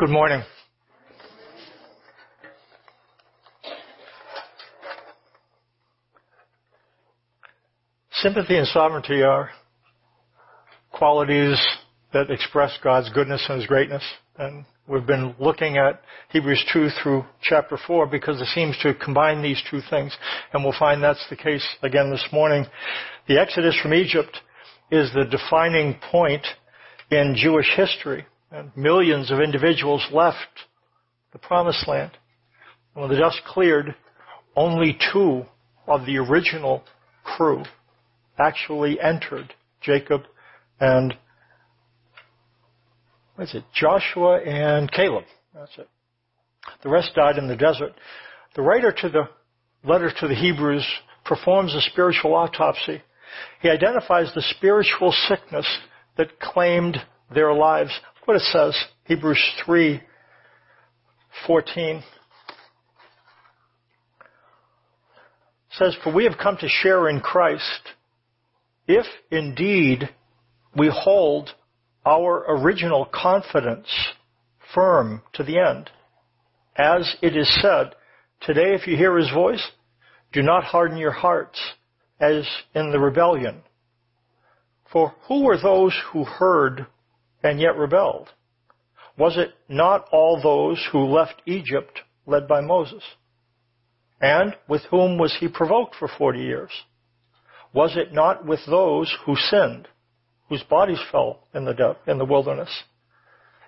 Good morning. Sympathy and sovereignty are qualities that express God's goodness and His greatness. And we've been looking at Hebrews 2 through chapter 4 because it seems to combine these two things. And we'll find that's the case again this morning. The Exodus from Egypt is the defining point in Jewish history. And millions of individuals left the promised land. And when the dust cleared, only two of the original crew actually entered Jacob and what is it? Joshua and Caleb. That's it. The rest died in the desert. The writer to the letter to the Hebrews performs a spiritual autopsy. He identifies the spiritual sickness that claimed their lives. What it says, Hebrews 3, 14. says, For we have come to share in Christ, if indeed we hold our original confidence firm to the end. As it is said, today if you hear his voice, do not harden your hearts as in the rebellion. For who were those who heard and yet rebelled? Was it not all those who left Egypt led by Moses? And with whom was he provoked for forty years? Was it not with those who sinned? whose bodies fell in the, de- in the wilderness?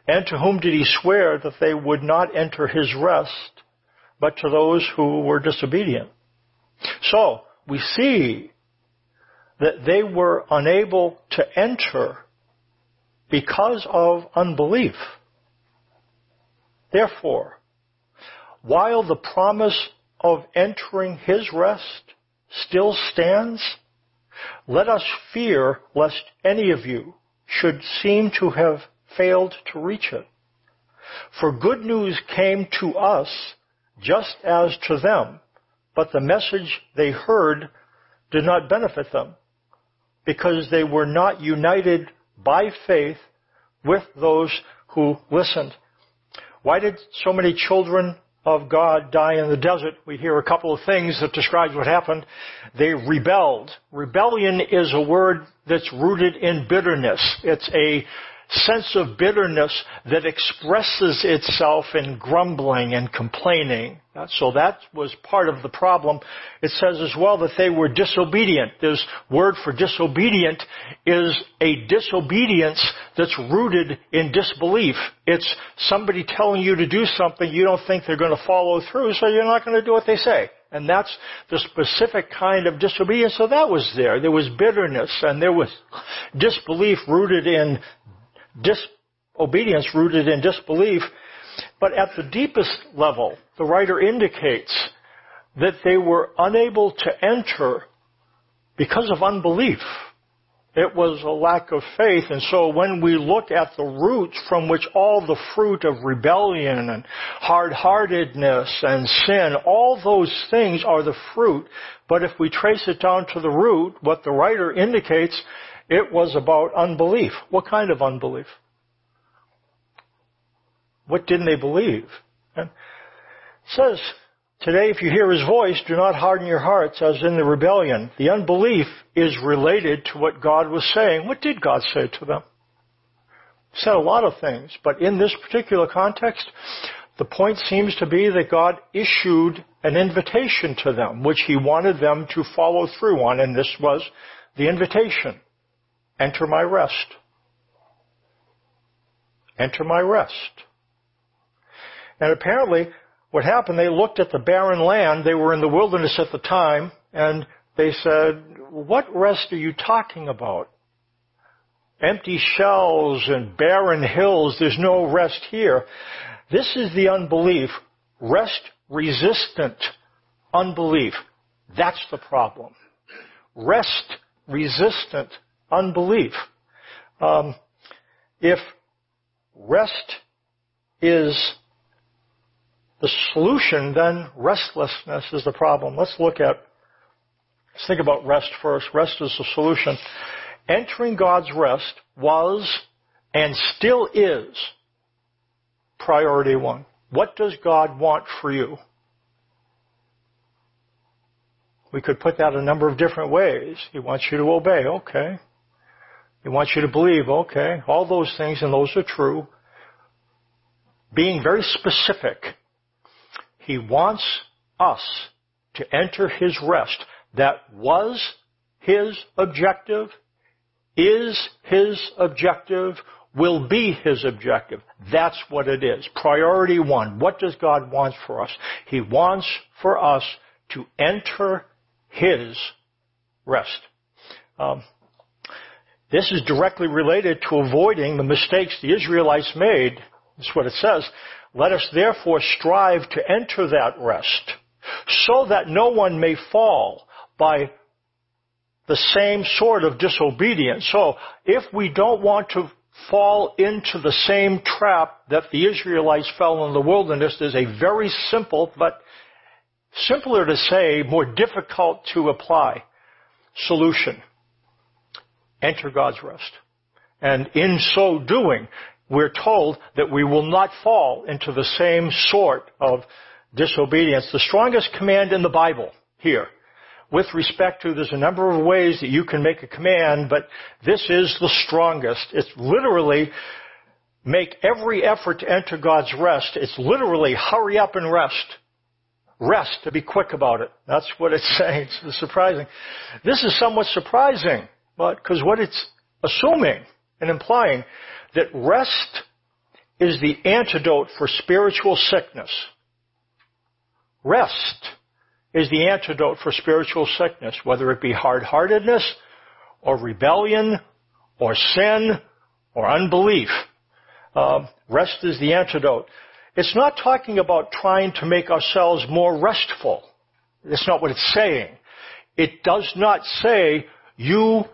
And to whom did he swear that they would not enter his rest, but to those who were disobedient? So, we see that they were unable to enter because of unbelief. Therefore, while the promise of entering his rest still stands, let us fear lest any of you should seem to have failed to reach it. For good news came to us just as to them, but the message they heard did not benefit them because they were not united by faith with those who listened. Why did so many children of God die in the desert, we hear a couple of things that describes what happened. They rebelled. Rebellion is a word that's rooted in bitterness. It's a sense of bitterness that expresses itself in grumbling and complaining. So that was part of the problem. It says as well that they were disobedient. This word for disobedient is a disobedience that's rooted in disbelief. It's somebody telling you to do something you don't think they're going to follow through, so you're not going to do what they say. And that's the specific kind of disobedience. So that was there. There was bitterness and there was disbelief rooted in disobedience rooted in disbelief. But at the deepest level, the writer indicates that they were unable to enter because of unbelief. It was a lack of faith. And so when we look at the roots from which all the fruit of rebellion and hard-heartedness and sin, all those things are the fruit. But if we trace it down to the root, what the writer indicates it was about unbelief. What kind of unbelief? What didn't they believe? And it says, Today, if you hear his voice, do not harden your hearts as in the rebellion. The unbelief is related to what God was saying. What did God say to them? He said a lot of things, but in this particular context, the point seems to be that God issued an invitation to them, which he wanted them to follow through on, and this was the invitation. Enter my rest. Enter my rest. And apparently, what happened, they looked at the barren land. They were in the wilderness at the time, and they said, what rest are you talking about? Empty shells and barren hills, there's no rest here. This is the unbelief. Rest resistant unbelief. That's the problem. Rest resistant unbelief. Um, if rest is the solution, then restlessness is the problem. Let's look at, let's think about rest first. Rest is the solution. Entering God's rest was and still is priority one. What does God want for you? We could put that a number of different ways. He wants you to obey, okay. He wants you to believe, okay. All those things, and those are true. Being very specific. He wants us to enter His rest. That was His objective, is His objective, will be His objective. That's what it is. Priority one. What does God want for us? He wants for us to enter His rest. Um, this is directly related to avoiding the mistakes the Israelites made. That's what it says. Let us therefore strive to enter that rest so that no one may fall by the same sort of disobedience. So if we don't want to fall into the same trap that the Israelites fell in the wilderness, there's a very simple, but simpler to say, more difficult to apply solution. Enter God's rest. And in so doing, we're told that we will not fall into the same sort of disobedience. The strongest command in the Bible here, with respect to, there's a number of ways that you can make a command, but this is the strongest. It's literally make every effort to enter God's rest. It's literally hurry up and rest. Rest, to be quick about it. That's what it's saying. It's surprising. This is somewhat surprising, but because what it's assuming and implying that rest is the antidote for spiritual sickness. Rest is the antidote for spiritual sickness, whether it be hard-heartedness or rebellion or sin or unbelief. Uh, rest is the antidote. It's not talking about trying to make ourselves more restful. That's not what it's saying. It does not say you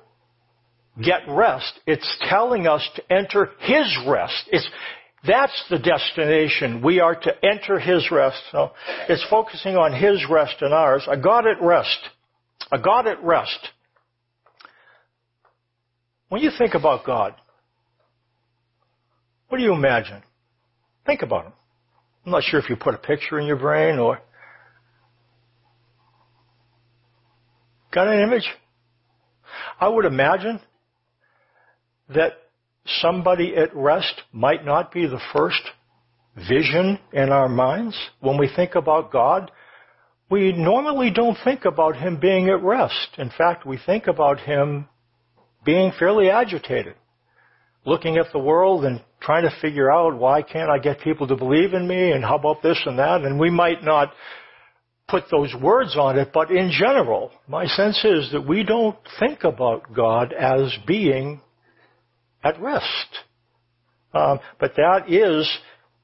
get rest. It's telling us to enter His rest. It's, that's the destination. We are to enter His rest. So it's focusing on His rest and ours. A God at rest. A God at rest. When you think about God, what do you imagine? Think about Him. I'm not sure if you put a picture in your brain or got an image. I would imagine that somebody at rest might not be the first vision in our minds. When we think about God, we normally don't think about Him being at rest. In fact, we think about Him being fairly agitated, looking at the world and trying to figure out why can't I get people to believe in me and how about this and that. And we might not put those words on it, but in general, my sense is that we don't think about God as being at rest. Um, but that is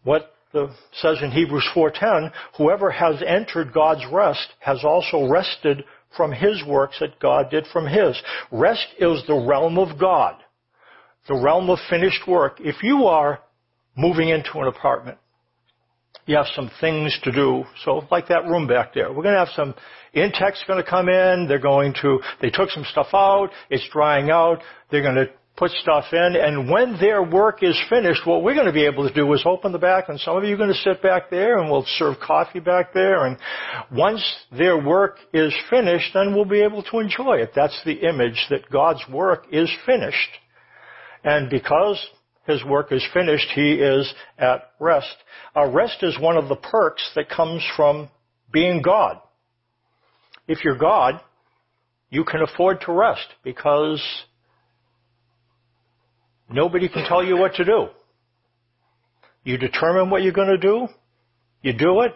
what the, says in Hebrews 4:10, whoever has entered God's rest has also rested from his works that God did from his. Rest is the realm of God, the realm of finished work. If you are moving into an apartment, you have some things to do. So like that room back there, we're going to have some Intech's going to come in. They're going to, they took some stuff out. It's drying out. They're going to put stuff in, and when their work is finished, what we're going to be able to do is open the back, and some of you are going to sit back there, and we'll serve coffee back there, and once their work is finished, then we'll be able to enjoy it. That's the image that God's work is finished. And because his work is finished, he is at rest. Our rest is one of the perks that comes from being God. If you're God, you can afford to rest because Nobody can tell you what to do. You determine what you're going to do, you do it,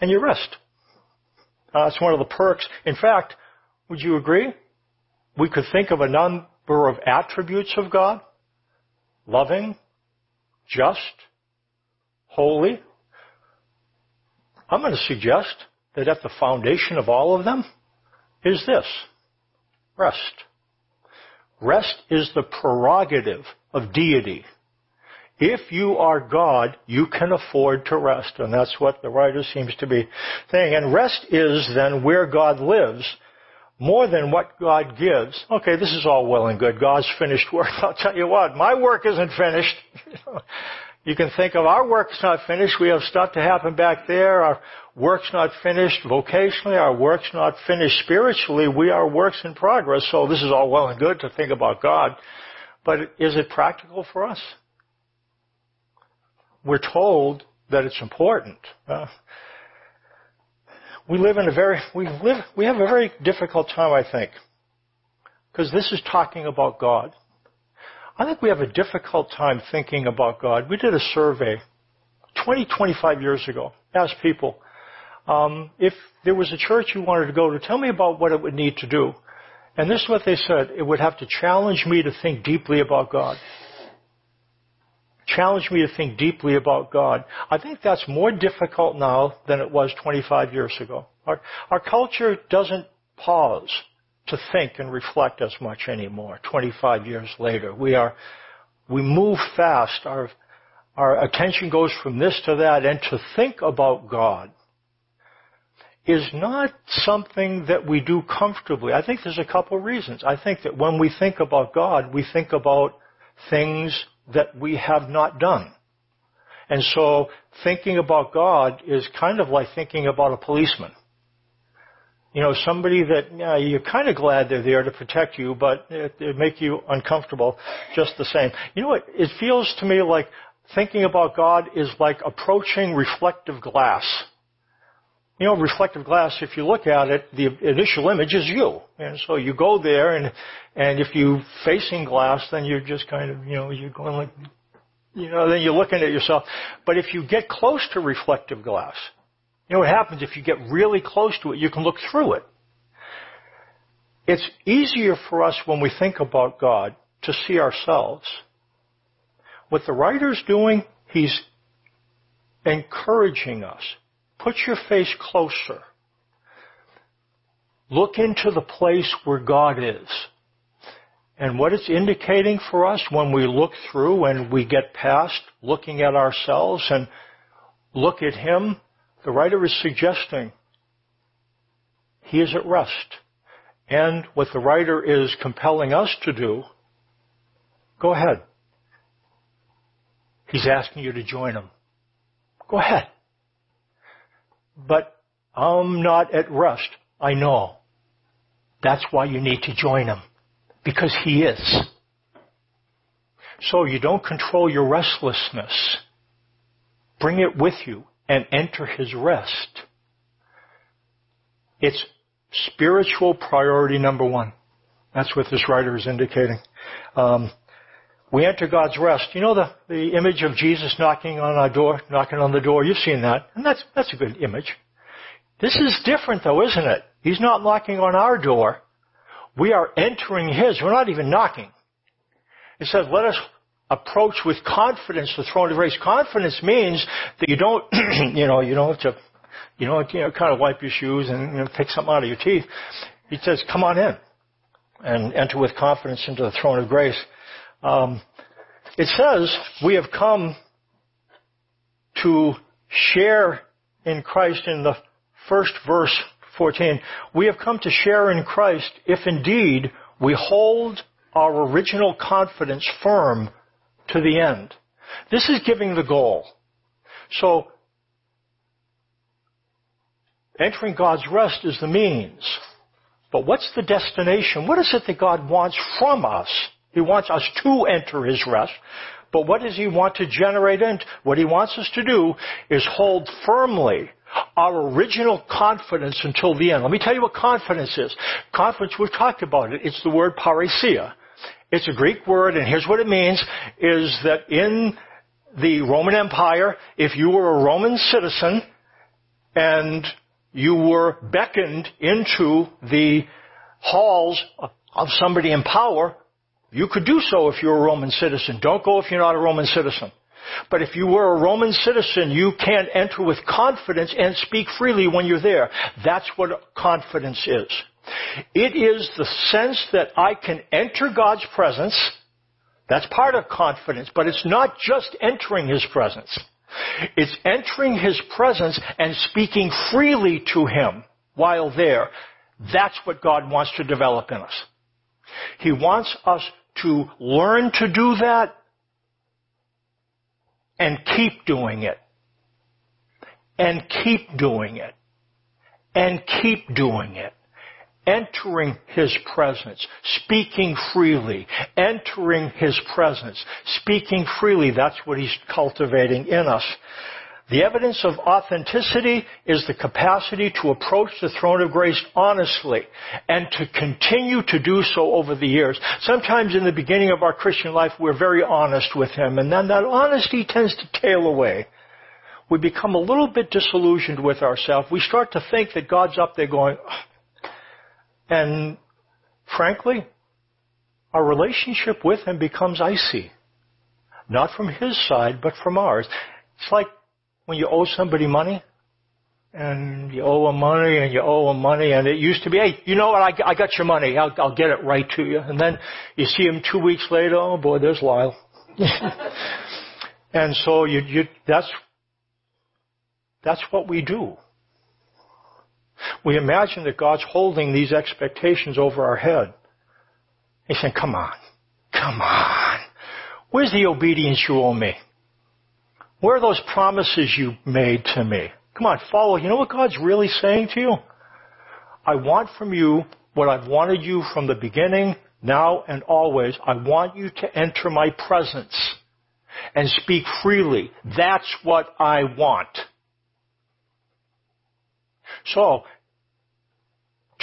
and you rest. Uh, it's one of the perks. In fact, would you agree? We could think of a number of attributes of God. Loving, just, holy. I'm going to suggest that at the foundation of all of them is this. Rest. Rest is the prerogative of deity. If you are God, you can afford to rest. And that's what the writer seems to be saying. And rest is then where God lives. more than what God gives. Okay, this is all well and good. God's finished work. I'll tell you what, my work isn't finished. you can think of our work's not finished. We have stuff to happen back there. Our work's not finished vocationally. Our work's not finished spiritually. We are works in progress. So this is all well and good to think about God. But is it practical for us? We're told that it's important. Uh, we live in a very, we live, we have a very difficult time, I think. Because this is talking about God. I think we have a difficult time thinking about God. We did a survey 20, 25 years ago. Asked people, um, if there was a church you wanted to go to, tell me about what it would need to do. And this is what they said. It would have to challenge me to think deeply about God Challenge me to think deeply about God. I think that's more difficult now than it was 25 years ago. Our, our culture doesn't pause to think and reflect as much anymore 25 years later. We are, we move fast. Our, our attention goes from this to that and to think about God is not something that we do comfortably. I think there's a couple of reasons. I think that when we think about God, we think about things that we have not done. And so thinking about God is kind of like thinking about a policeman. You know, somebody that you know, you're kind of glad they're there to protect you, but it, it make you uncomfortable just the same. You know what? It feels to me like thinking about God is like approaching reflective glass. You know, reflective glass, if you look at it, the initial image is you. And so you go there and, and if you facing glass, then you're just kind of, you know, you're going like, you know, then you're looking at yourself. But if you get close to reflective glass, you know what happens if you get really close to it, you can look through it. It's easier for us when we think about God to see ourselves. What the writer's doing, he's encouraging us Put your face closer. Look into the place where God is. And what it's indicating for us when we look through and we get past looking at ourselves and look at Him, the writer is suggesting He is at rest. And what the writer is compelling us to do, go ahead. He's asking you to join Him. Go ahead. But I'm not at rest. I know. That's why you need to join him. Because he is. So you don't control your restlessness. Bring it with you and enter his rest. It's spiritual priority number one. That's what this writer is indicating. Um, we enter God's rest. You know the, the image of Jesus knocking on our door, knocking on the door? You've seen that. And that's, that's a good image. This is different though, isn't it? He's not knocking on our door. We are entering His. We're not even knocking. It says, let us approach with confidence the throne of grace. Confidence means that you don't, you know, you don't have to, you know, you know, kind of wipe your shoes and you know, take something out of your teeth. He says, come on in and enter with confidence into the throne of grace. Um, it says we have come to share in Christ in the first verse 14. We have come to share in Christ if indeed we hold our original confidence firm to the end. This is giving the goal. So, entering God's rest is the means. But what's the destination? What is it that God wants from us? He wants us to enter His rest. But what does He want to generate in? What He wants us to do is hold firmly our original confidence until the end. Let me tell you what confidence is. Confidence, we've talked about it. It's the word parrhesia. It's a Greek word, and here's what it means, is that in the Roman Empire, if you were a Roman citizen and you were beckoned into the halls of somebody in power, you could do so if you're a Roman citizen. Don't go if you're not a Roman citizen. But if you were a Roman citizen, you can enter with confidence and speak freely when you're there. That's what confidence is. It is the sense that I can enter God's presence. That's part of confidence, but it's not just entering His presence. It's entering His presence and speaking freely to Him while there. That's what God wants to develop in us. He wants us to learn to do that and keep doing it. And keep doing it. And keep doing it. Entering His presence, speaking freely, entering His presence, speaking freely, that's what He's cultivating in us. The evidence of authenticity is the capacity to approach the throne of grace honestly and to continue to do so over the years. Sometimes in the beginning of our Christian life, we're very honest with Him, and then that honesty tends to tail away. We become a little bit disillusioned with ourselves. We start to think that God's up there going, and frankly, our relationship with Him becomes icy. Not from His side, but from ours. It's like when you owe somebody money, and you owe them money, and you owe them money, and it used to be, hey, you know what, I, I got your money, I'll, I'll get it right to you. And then you see him two weeks later, oh boy, there's Lyle. and so you, you, that's, that's what we do. We imagine that God's holding these expectations over our head. He's saying, come on, come on. Where's the obedience you owe me? Where are those promises you made to me? Come on, follow. You know what God's really saying to you? I want from you what I've wanted you from the beginning, now and always. I want you to enter my presence and speak freely. That's what I want. So,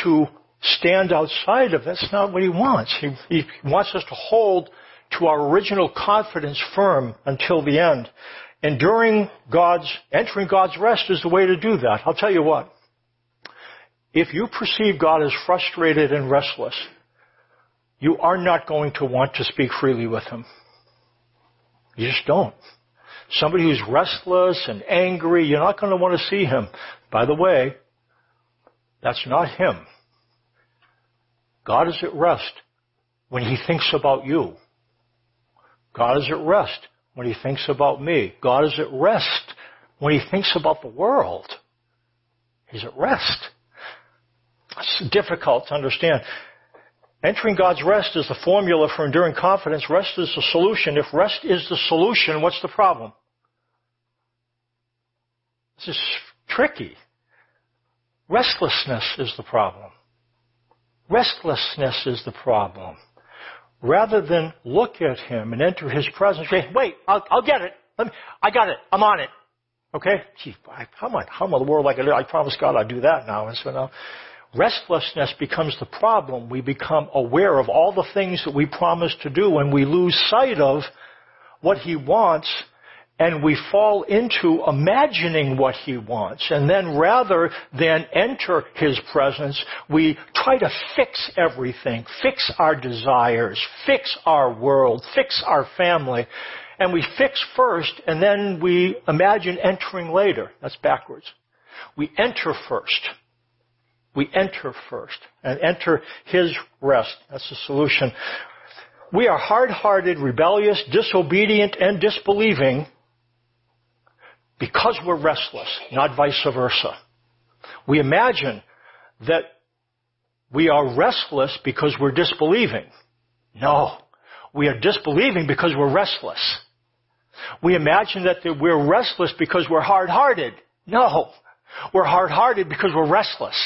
to stand outside of that's not what he wants. He, he wants us to hold to our original confidence firm until the end. Enduring God's, entering God's rest is the way to do that. I'll tell you what. If you perceive God as frustrated and restless, you are not going to want to speak freely with Him. You just don't. Somebody who's restless and angry, you're not going to want to see him. By the way, that's not him. God is at rest when he thinks about you. God is at rest when he thinks about me. God is at rest when he thinks about the world. He's at rest. It's difficult to understand. Entering God's rest is the formula for enduring confidence. Rest is the solution. If rest is the solution, what's the problem? This is tricky. Restlessness is the problem. Restlessness is the problem rather than look at him and enter his presence, say, wait, I'll, I'll get it. Me, I got it. I'm on it. Okay? Gee, I, how am how the world like I live? I promise God I'd do that now. And so now, restlessness becomes the problem. We become aware of all the things that we promise to do and we lose sight of what he wants and we fall into imagining what he wants. And then rather than enter his presence, we try to fix everything, fix our desires, fix our world, fix our family. And we fix first and then we imagine entering later. That's backwards. We enter first. We enter first and enter his rest. That's the solution. We are hard-hearted, rebellious, disobedient, and disbelieving because we're restless, not vice versa. We imagine that we are restless because we're disbelieving. No. We are disbelieving because we're restless. We imagine that we're restless because we're hard-hearted. No. We're hard-hearted because we're restless.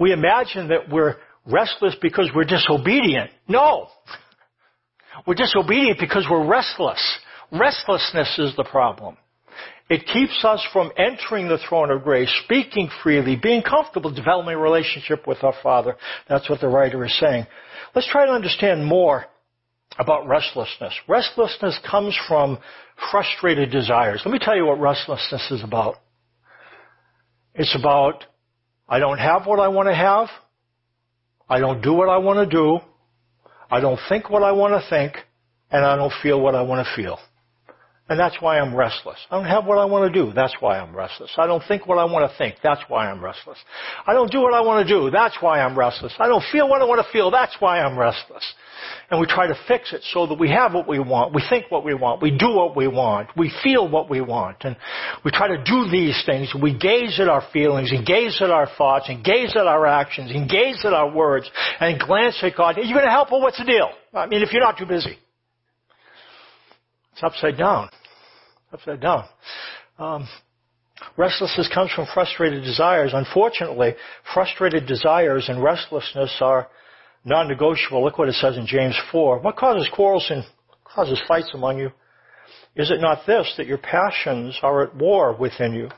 We imagine that we're restless because we're disobedient. No. We're disobedient because we're restless. Restlessness is the problem. It keeps us from entering the throne of grace, speaking freely, being comfortable, developing a relationship with our Father. That's what the writer is saying. Let's try to understand more about restlessness. Restlessness comes from frustrated desires. Let me tell you what restlessness is about. It's about, I don't have what I want to have. I don't do what I want to do. I don't think what I want to think. And I don't feel what I want to feel. And that's why I'm restless. I don't have what I want to do. That's why I'm restless. I don't think what I want to think. That's why I'm restless. I don't do what I want to do. That's why I'm restless. I don't feel what I want to feel. That's why I'm restless. And we try to fix it so that we have what we want. We think what we want. We do what we want. We feel what we want. And we try to do these things. We gaze at our feelings and gaze at our thoughts and gaze at our actions and gaze at our words and glance at God. Are you going to help or what's the deal? I mean, if you're not too busy. It's upside down upside down. Um, restlessness comes from frustrated desires. Unfortunately, frustrated desires and restlessness are non-negotiable. Look what it says in James 4. What causes quarrels and causes fights among you? Is it not this, that your passions are at war within you?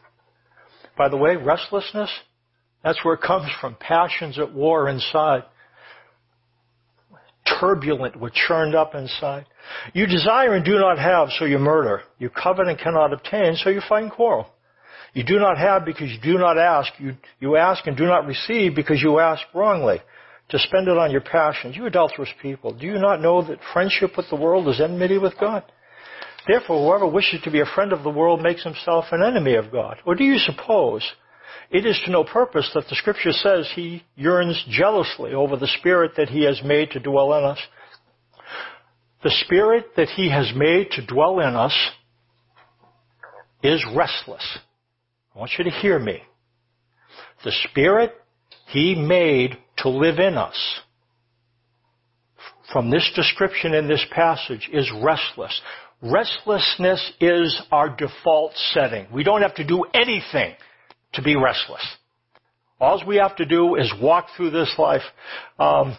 By the way, restlessness, that's where it comes from. Passions at war inside turbulent, we're churned up inside. You desire and do not have, so you murder. You covet and cannot obtain, so you fight and quarrel. You do not have because you do not ask. You, you ask and do not receive because you ask wrongly to spend it on your passions. You adulterous people, do you not know that friendship with the world is enmity with God? Therefore, whoever wishes to be a friend of the world makes himself an enemy of God. Or do you suppose it is to no purpose that the scripture says he yearns jealously over the spirit that he has made to dwell in us. The spirit that he has made to dwell in us is restless. I want you to hear me. The spirit he made to live in us from this description in this passage is restless. Restlessness is our default setting. We don't have to do anything to be restless. All we have to do is walk through this life. Um,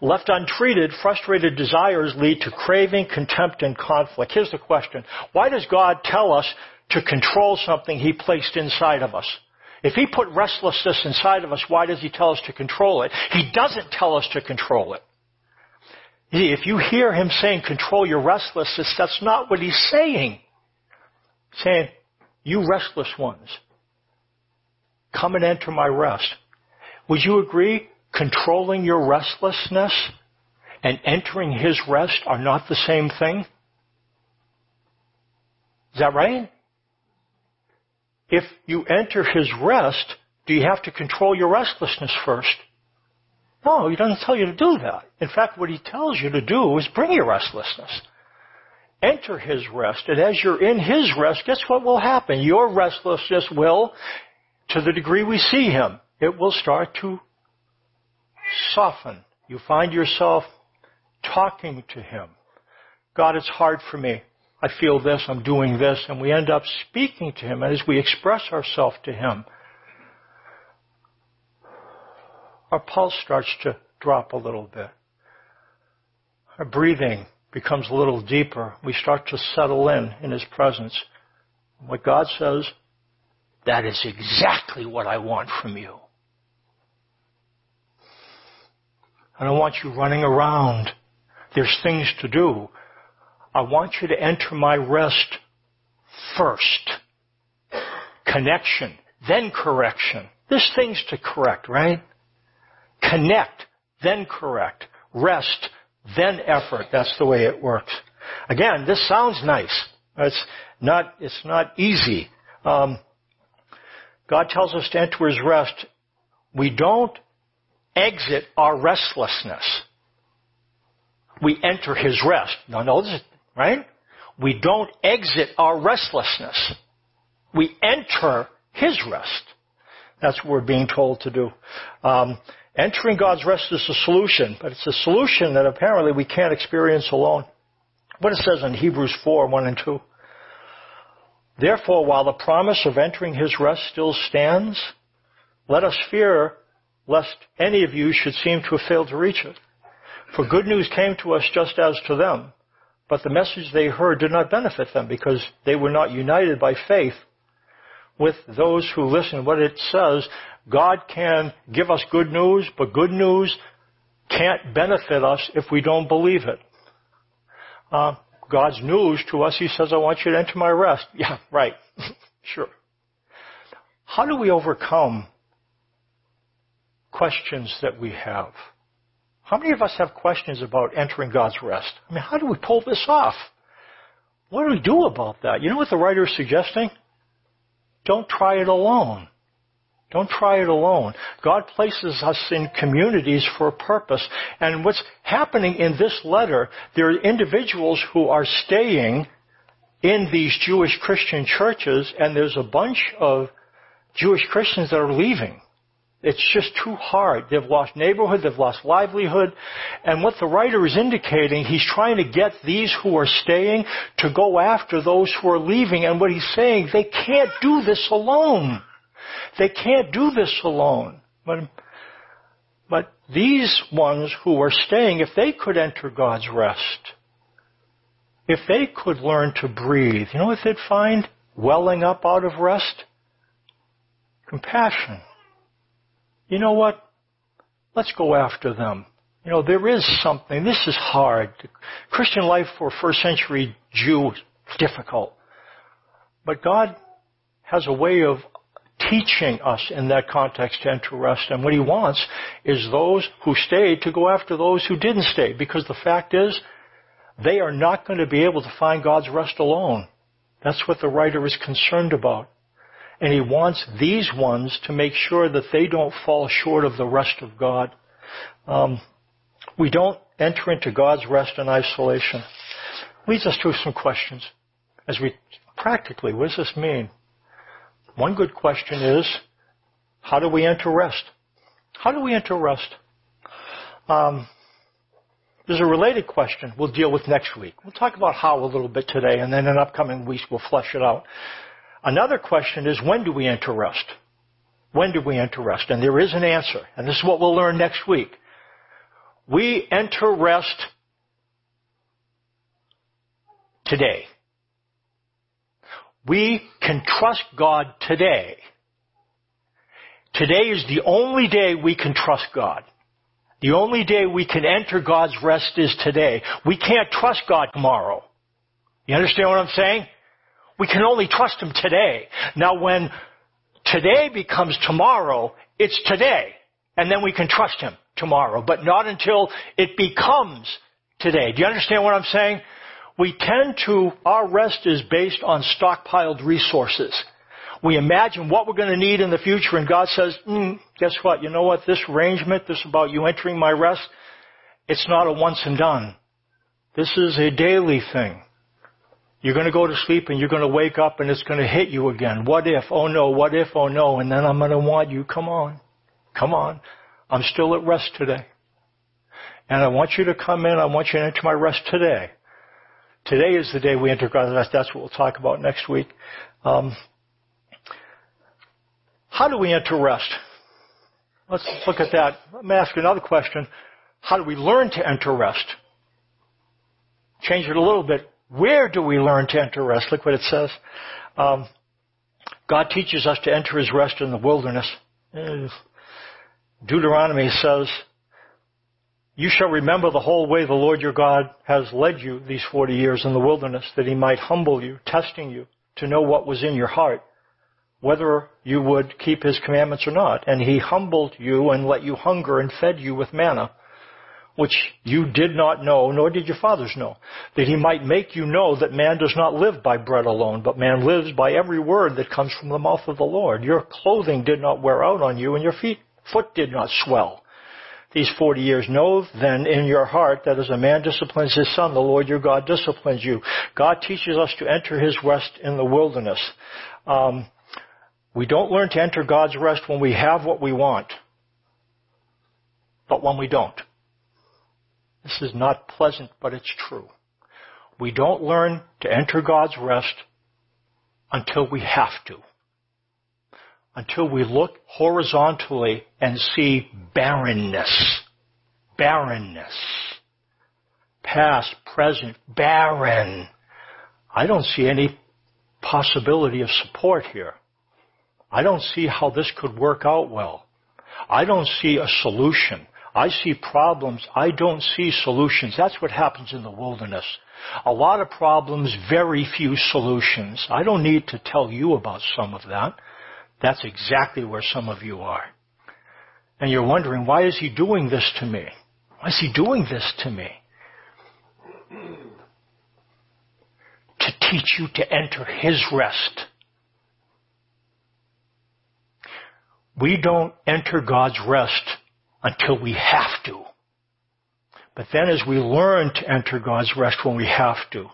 left untreated, frustrated desires lead to craving, contempt, and conflict. Here's the question. Why does God tell us to control something He placed inside of us? If He put restlessness inside of us, why does He tell us to control it? He doesn't tell us to control it. If you hear Him saying control your restlessness, that's not what He's saying. He's saying, you restless ones, Come and enter my rest. Would you agree controlling your restlessness and entering his rest are not the same thing? Is that right? If you enter his rest, do you have to control your restlessness first? No, he doesn't tell you to do that. In fact, what he tells you to do is bring your restlessness. Enter his rest, and as you're in his rest, guess what will happen? Your restlessness will to the degree we see Him, it will start to soften. You find yourself talking to Him. God, it's hard for me. I feel this, I'm doing this, and we end up speaking to Him. As we express ourselves to Him, our pulse starts to drop a little bit. Our breathing becomes a little deeper. We start to settle in in His presence. What God says that is exactly what I want from you. I don't want you running around. There's things to do. I want you to enter my rest first. Connection, then correction. There's things to correct, right? Connect, then correct. Rest, then effort. That's the way it works. Again, this sounds nice. It's not, it's not easy. Um, God tells us to enter His rest. We don't exit our restlessness. We enter His rest. Now notice, right? We don't exit our restlessness. We enter His rest. That's what we're being told to do. Um, entering God's rest is a solution, but it's a solution that apparently we can't experience alone. What it says in Hebrews 4, 1 and 2. Therefore, while the promise of entering his rest still stands, let us fear lest any of you should seem to have failed to reach it. For good news came to us just as to them, but the message they heard did not benefit them because they were not united by faith with those who listen. What it says, God can give us good news, but good news can't benefit us if we don't believe it. Uh, God's news to us, He says, I want you to enter my rest. Yeah, right. sure. How do we overcome questions that we have? How many of us have questions about entering God's rest? I mean, how do we pull this off? What do we do about that? You know what the writer is suggesting? Don't try it alone. Don't try it alone. God places us in communities for a purpose. And what's happening in this letter, there are individuals who are staying in these Jewish Christian churches, and there's a bunch of Jewish Christians that are leaving. It's just too hard. They've lost neighborhood, they've lost livelihood. And what the writer is indicating, he's trying to get these who are staying to go after those who are leaving. And what he's saying, they can't do this alone. They can't do this alone. But, but these ones who are staying, if they could enter God's rest, if they could learn to breathe, you know what they'd find welling up out of rest? Compassion. You know what? Let's go after them. You know, there is something. This is hard. Christian life for first century Jew difficult. But God has a way of teaching us in that context to enter rest. And what he wants is those who stayed to go after those who didn't stay. Because the fact is, they are not going to be able to find God's rest alone. That's what the writer is concerned about. And he wants these ones to make sure that they don't fall short of the rest of God. Um, we don't enter into God's rest in isolation. Leads us to some questions. As we practically, what does this mean? One good question is, how do we enter rest? How do we enter rest? Um, there's a related question we'll deal with next week. We'll talk about how a little bit today, and then in upcoming weeks we'll flesh it out. Another question is, when do we enter rest? When do we enter rest? And there is an answer, and this is what we'll learn next week. We enter rest today. We can trust God today. Today is the only day we can trust God. The only day we can enter God's rest is today. We can't trust God tomorrow. You understand what I'm saying? We can only trust Him today. Now when today becomes tomorrow, it's today. And then we can trust Him tomorrow, but not until it becomes today. Do you understand what I'm saying? We tend to, our rest is based on stockpiled resources. We imagine what we're going to need in the future and God says, mm, guess what? You know what? This arrangement, this about you entering my rest, it's not a once and done. This is a daily thing. You're going to go to sleep and you're going to wake up and it's going to hit you again. What if? Oh no, what if? Oh no. And then I'm going to want you, come on. Come on. I'm still at rest today. And I want you to come in. I want you to enter my rest today. Today is the day we enter God's rest. That's what we'll talk about next week. Um, how do we enter rest? Let's look at that. Let me ask another question. How do we learn to enter rest? Change it a little bit. Where do we learn to enter rest? Look what it says. Um, God teaches us to enter His rest in the wilderness. Deuteronomy says, you shall remember the whole way the Lord your God has led you these 40 years in the wilderness, that he might humble you, testing you to know what was in your heart, whether you would keep his commandments or not. And he humbled you and let you hunger and fed you with manna, which you did not know, nor did your fathers know, that he might make you know that man does not live by bread alone, but man lives by every word that comes from the mouth of the Lord. Your clothing did not wear out on you, and your feet, foot did not swell these 40 years. Know then in your heart that as a man disciplines his son, the Lord your God disciplines you. God teaches us to enter his rest in the wilderness. Um, we don't learn to enter God's rest when we have what we want, but when we don't. This is not pleasant, but it's true. We don't learn to enter God's rest until we have to until we look horizontally and see barrenness. Barrenness. Past, present, barren. I don't see any possibility of support here. I don't see how this could work out well. I don't see a solution. I see problems. I don't see solutions. That's what happens in the wilderness. A lot of problems, very few solutions. I don't need to tell you about some of that. That's exactly where some of you are. And you're wondering, why is he doing this to me? Why is he doing this to me? To teach you to enter His rest. We don't enter God's rest until we have to. But then as we learn to enter God's rest when we have to,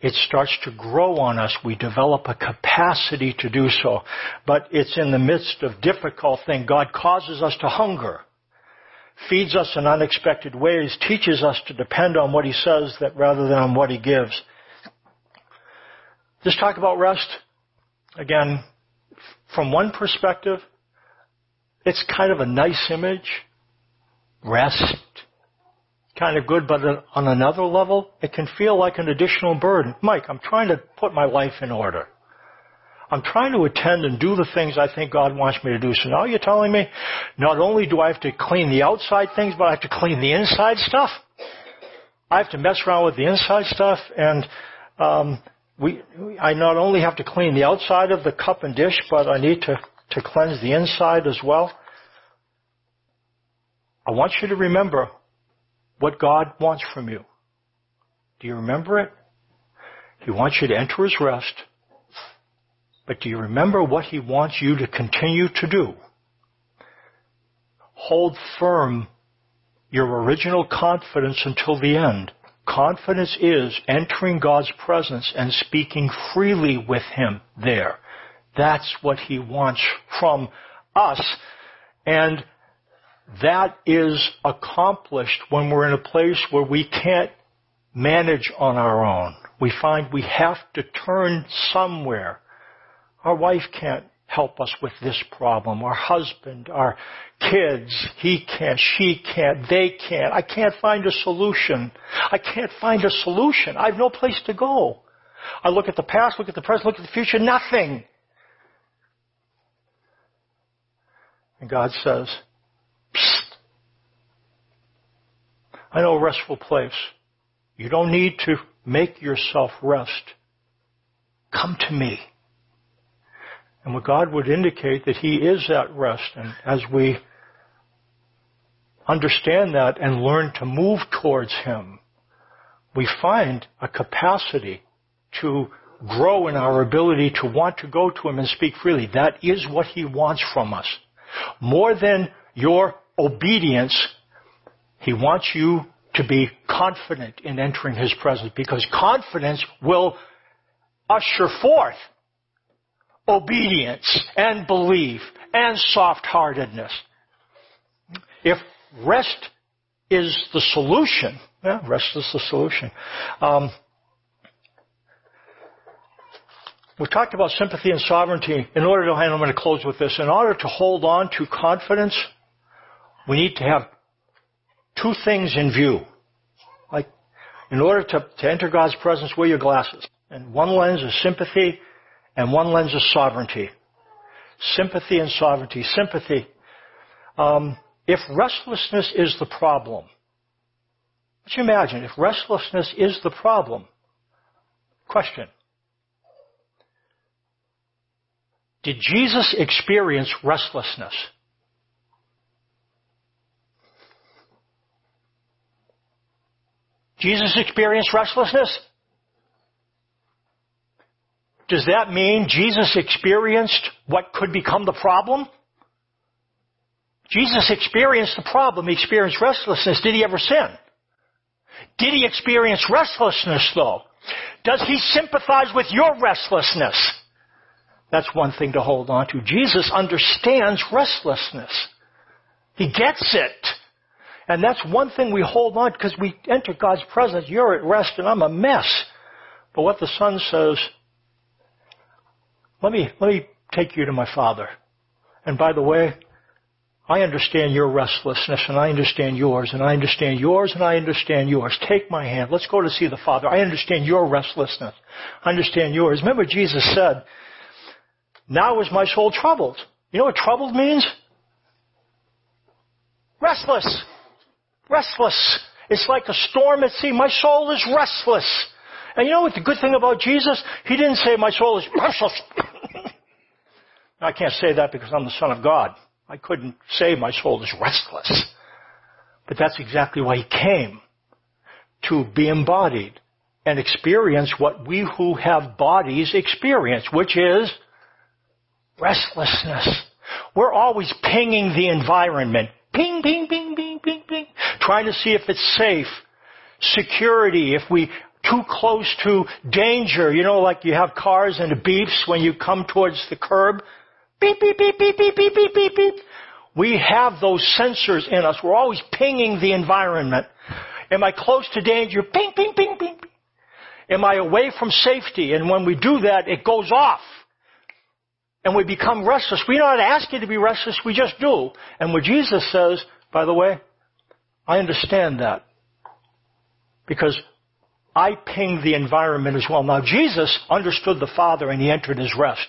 it starts to grow on us. We develop a capacity to do so. But it's in the midst of difficult thing. God causes us to hunger, feeds us in unexpected ways, teaches us to depend on what He says that rather than on what He gives. Just talk about rest. Again, from one perspective, it's kind of a nice image. Rest kind of good, but on another level, it can feel like an additional burden. Mike, I'm trying to put my life in order. I'm trying to attend and do the things I think God wants me to do. So now you're telling me not only do I have to clean the outside things, but I have to clean the inside stuff. I have to mess around with the inside stuff, and um, we, I not only have to clean the outside of the cup and dish, but I need to, to cleanse the inside as well. I want you to remember what God wants from you. Do you remember it? He wants you to enter His rest. But do you remember what He wants you to continue to do? Hold firm your original confidence until the end. Confidence is entering God's presence and speaking freely with Him there. That's what He wants from us. And that is accomplished when we're in a place where we can't manage on our own. We find we have to turn somewhere. Our wife can't help us with this problem. Our husband, our kids, he can't, she can't, they can't. I can't find a solution. I can't find a solution. I have no place to go. I look at the past, look at the present, look at the future, nothing. And God says, I know a restful place. You don't need to make yourself rest. Come to me. And what God would indicate that He is that rest. And as we understand that and learn to move towards Him, we find a capacity to grow in our ability to want to go to Him and speak freely. That is what He wants from us. More than your obedience, he wants you to be confident in entering His presence because confidence will usher forth obedience and belief and soft-heartedness. If rest is the solution, yeah, rest is the solution. Um, We've talked about sympathy and sovereignty. In order to, and I'm going to close with this, in order to hold on to confidence, we need to have two things in view. Like, in order to, to enter God's presence, wear your glasses. And one lens is sympathy, and one lens is sovereignty. Sympathy and sovereignty. Sympathy. Um, if restlessness is the problem, let's imagine if restlessness is the problem. Question. Did Jesus experience restlessness? Jesus experienced restlessness? Does that mean Jesus experienced what could become the problem? Jesus experienced the problem. He experienced restlessness. Did he ever sin? Did he experience restlessness though? Does he sympathize with your restlessness? That's one thing to hold on to. Jesus understands restlessness. He gets it. And that's one thing we hold on because we enter God's presence. You're at rest and I'm a mess. But what the Son says, let me, let me take you to my Father. And by the way, I understand your restlessness and I understand yours and I understand yours and I understand yours. Take my hand. Let's go to see the Father. I understand your restlessness. I understand yours. Remember Jesus said, now is my soul troubled. You know what troubled means? Restless. Restless. It's like a storm at sea. My soul is restless. And you know what the good thing about Jesus? He didn't say my soul is restless. I can't say that because I'm the Son of God. I couldn't say my soul is restless. But that's exactly why He came. To be embodied. and experience what we who have bodies experience, which is restlessness. We're always pinging the environment. Ping, ping, ping, ping, ping, ping. Trying to see if it's safe. Security, if we too close to danger, you know, like you have cars and beeps when you come towards the curb. Beep, beep, beep, beep, beep, beep, beep, beep, beep. We have those sensors in us. We're always pinging the environment. Am I close to danger? Ping, ping, ping, ping. Am I away from safety? And when we do that, it goes off. And we become restless. We don't ask you to be restless, we just do. And what Jesus says, by the way, I understand that. Because I ping the environment as well. Now Jesus understood the Father and he entered his rest.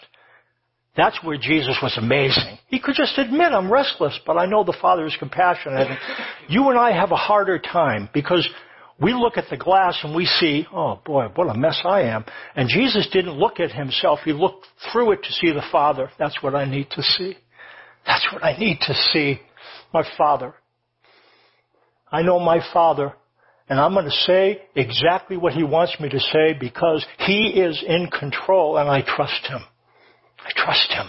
That's where Jesus was amazing. He could just admit, I'm restless, but I know the Father is compassionate. you and I have a harder time because we look at the glass and we see, oh boy, what a mess I am. And Jesus didn't look at himself. He looked through it to see the Father. That's what I need to see. That's what I need to see. My Father. I know my Father and I'm going to say exactly what He wants me to say because He is in control and I trust Him. I trust Him.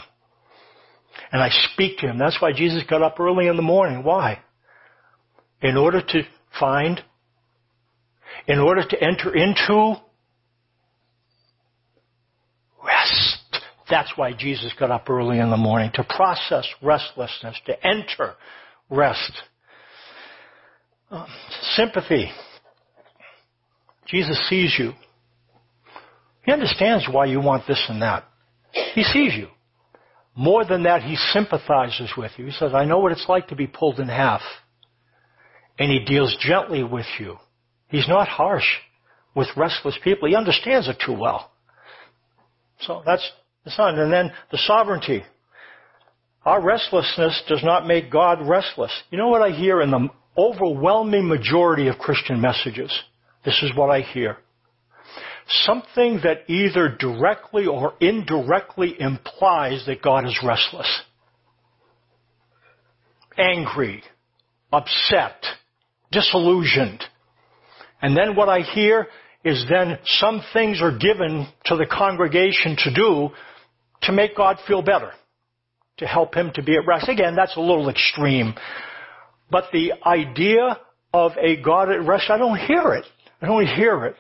And I speak to Him. That's why Jesus got up early in the morning. Why? In order to find, in order to enter into rest. That's why Jesus got up early in the morning, to process restlessness, to enter rest. Um, sympathy. Jesus sees you. He understands why you want this and that. He sees you. More than that, he sympathizes with you. He says, I know what it's like to be pulled in half. And he deals gently with you. He's not harsh with restless people. He understands it too well. So that's the son. And then the sovereignty. Our restlessness does not make God restless. You know what I hear in the overwhelming majority of Christian messages? This is what I hear. Something that either directly or indirectly implies that God is restless. Angry, upset, disillusioned. And then what I hear is then some things are given to the congregation to do to make God feel better, to help him to be at rest. Again, that's a little extreme. But the idea of a God at rest, I don't hear it. I don't hear it.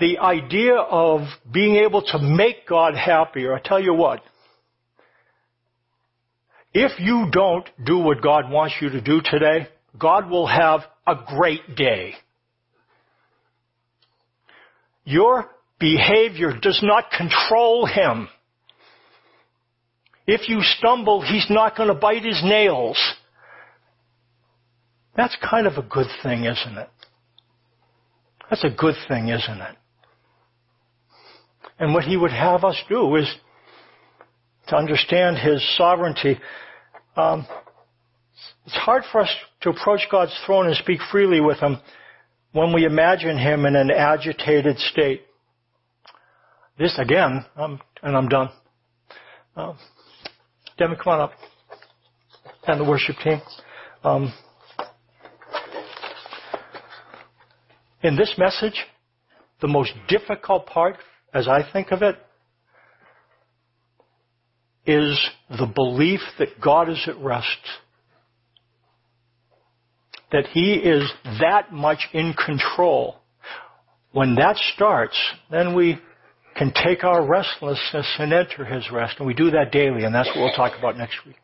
The idea of being able to make God happier, I tell you what, if you don't do what God wants you to do today, God will have a great day. Your behavior does not control Him. If you stumble, He's not going to bite His nails. That's kind of a good thing, isn't it? That's a good thing, isn't it? And what he would have us do is to understand his sovereignty. Um, it's hard for us to approach God's throne and speak freely with him when we imagine him in an agitated state. This again, um, and I'm done. Um, Devin, come on up. And the worship team. Um, in this message, the most difficult part, as I think of it, is the belief that God is at rest. That He is that much in control. When that starts, then we can take our restlessness and enter His rest. And we do that daily, and that's what we'll talk about next week.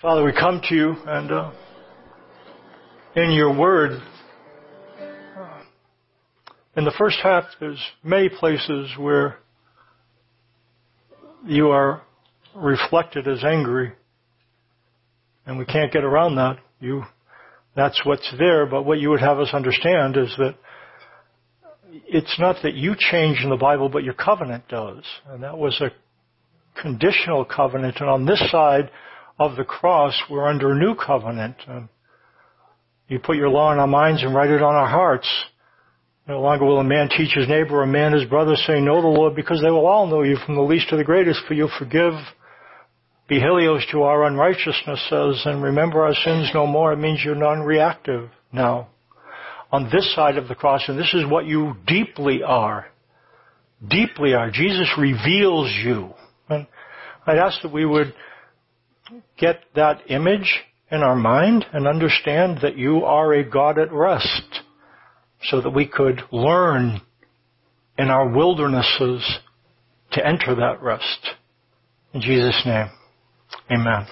Father, we come to you and uh, in your word, in the first half, there's many places where you are reflected as angry, and we can't get around that. You, that's what's there. But what you would have us understand is that it's not that you change in the Bible, but your covenant does, and that was a conditional covenant. And on this side of the cross, we're under a new covenant. Um, you put your law in our minds and write it on our hearts. No longer will a man teach his neighbor or a man his brother saying, know the Lord, because they will all know you from the least to the greatest, for you'll forgive Be Helios to our unrighteousness says, and remember our sins no more. It means you're non-reactive now. On this side of the cross, and this is what you deeply are. Deeply are. Jesus reveals you. And I'd ask that we would get that image in our mind and understand that you are a God at rest so that we could learn in our wildernesses to enter that rest. In Jesus' name. Amen.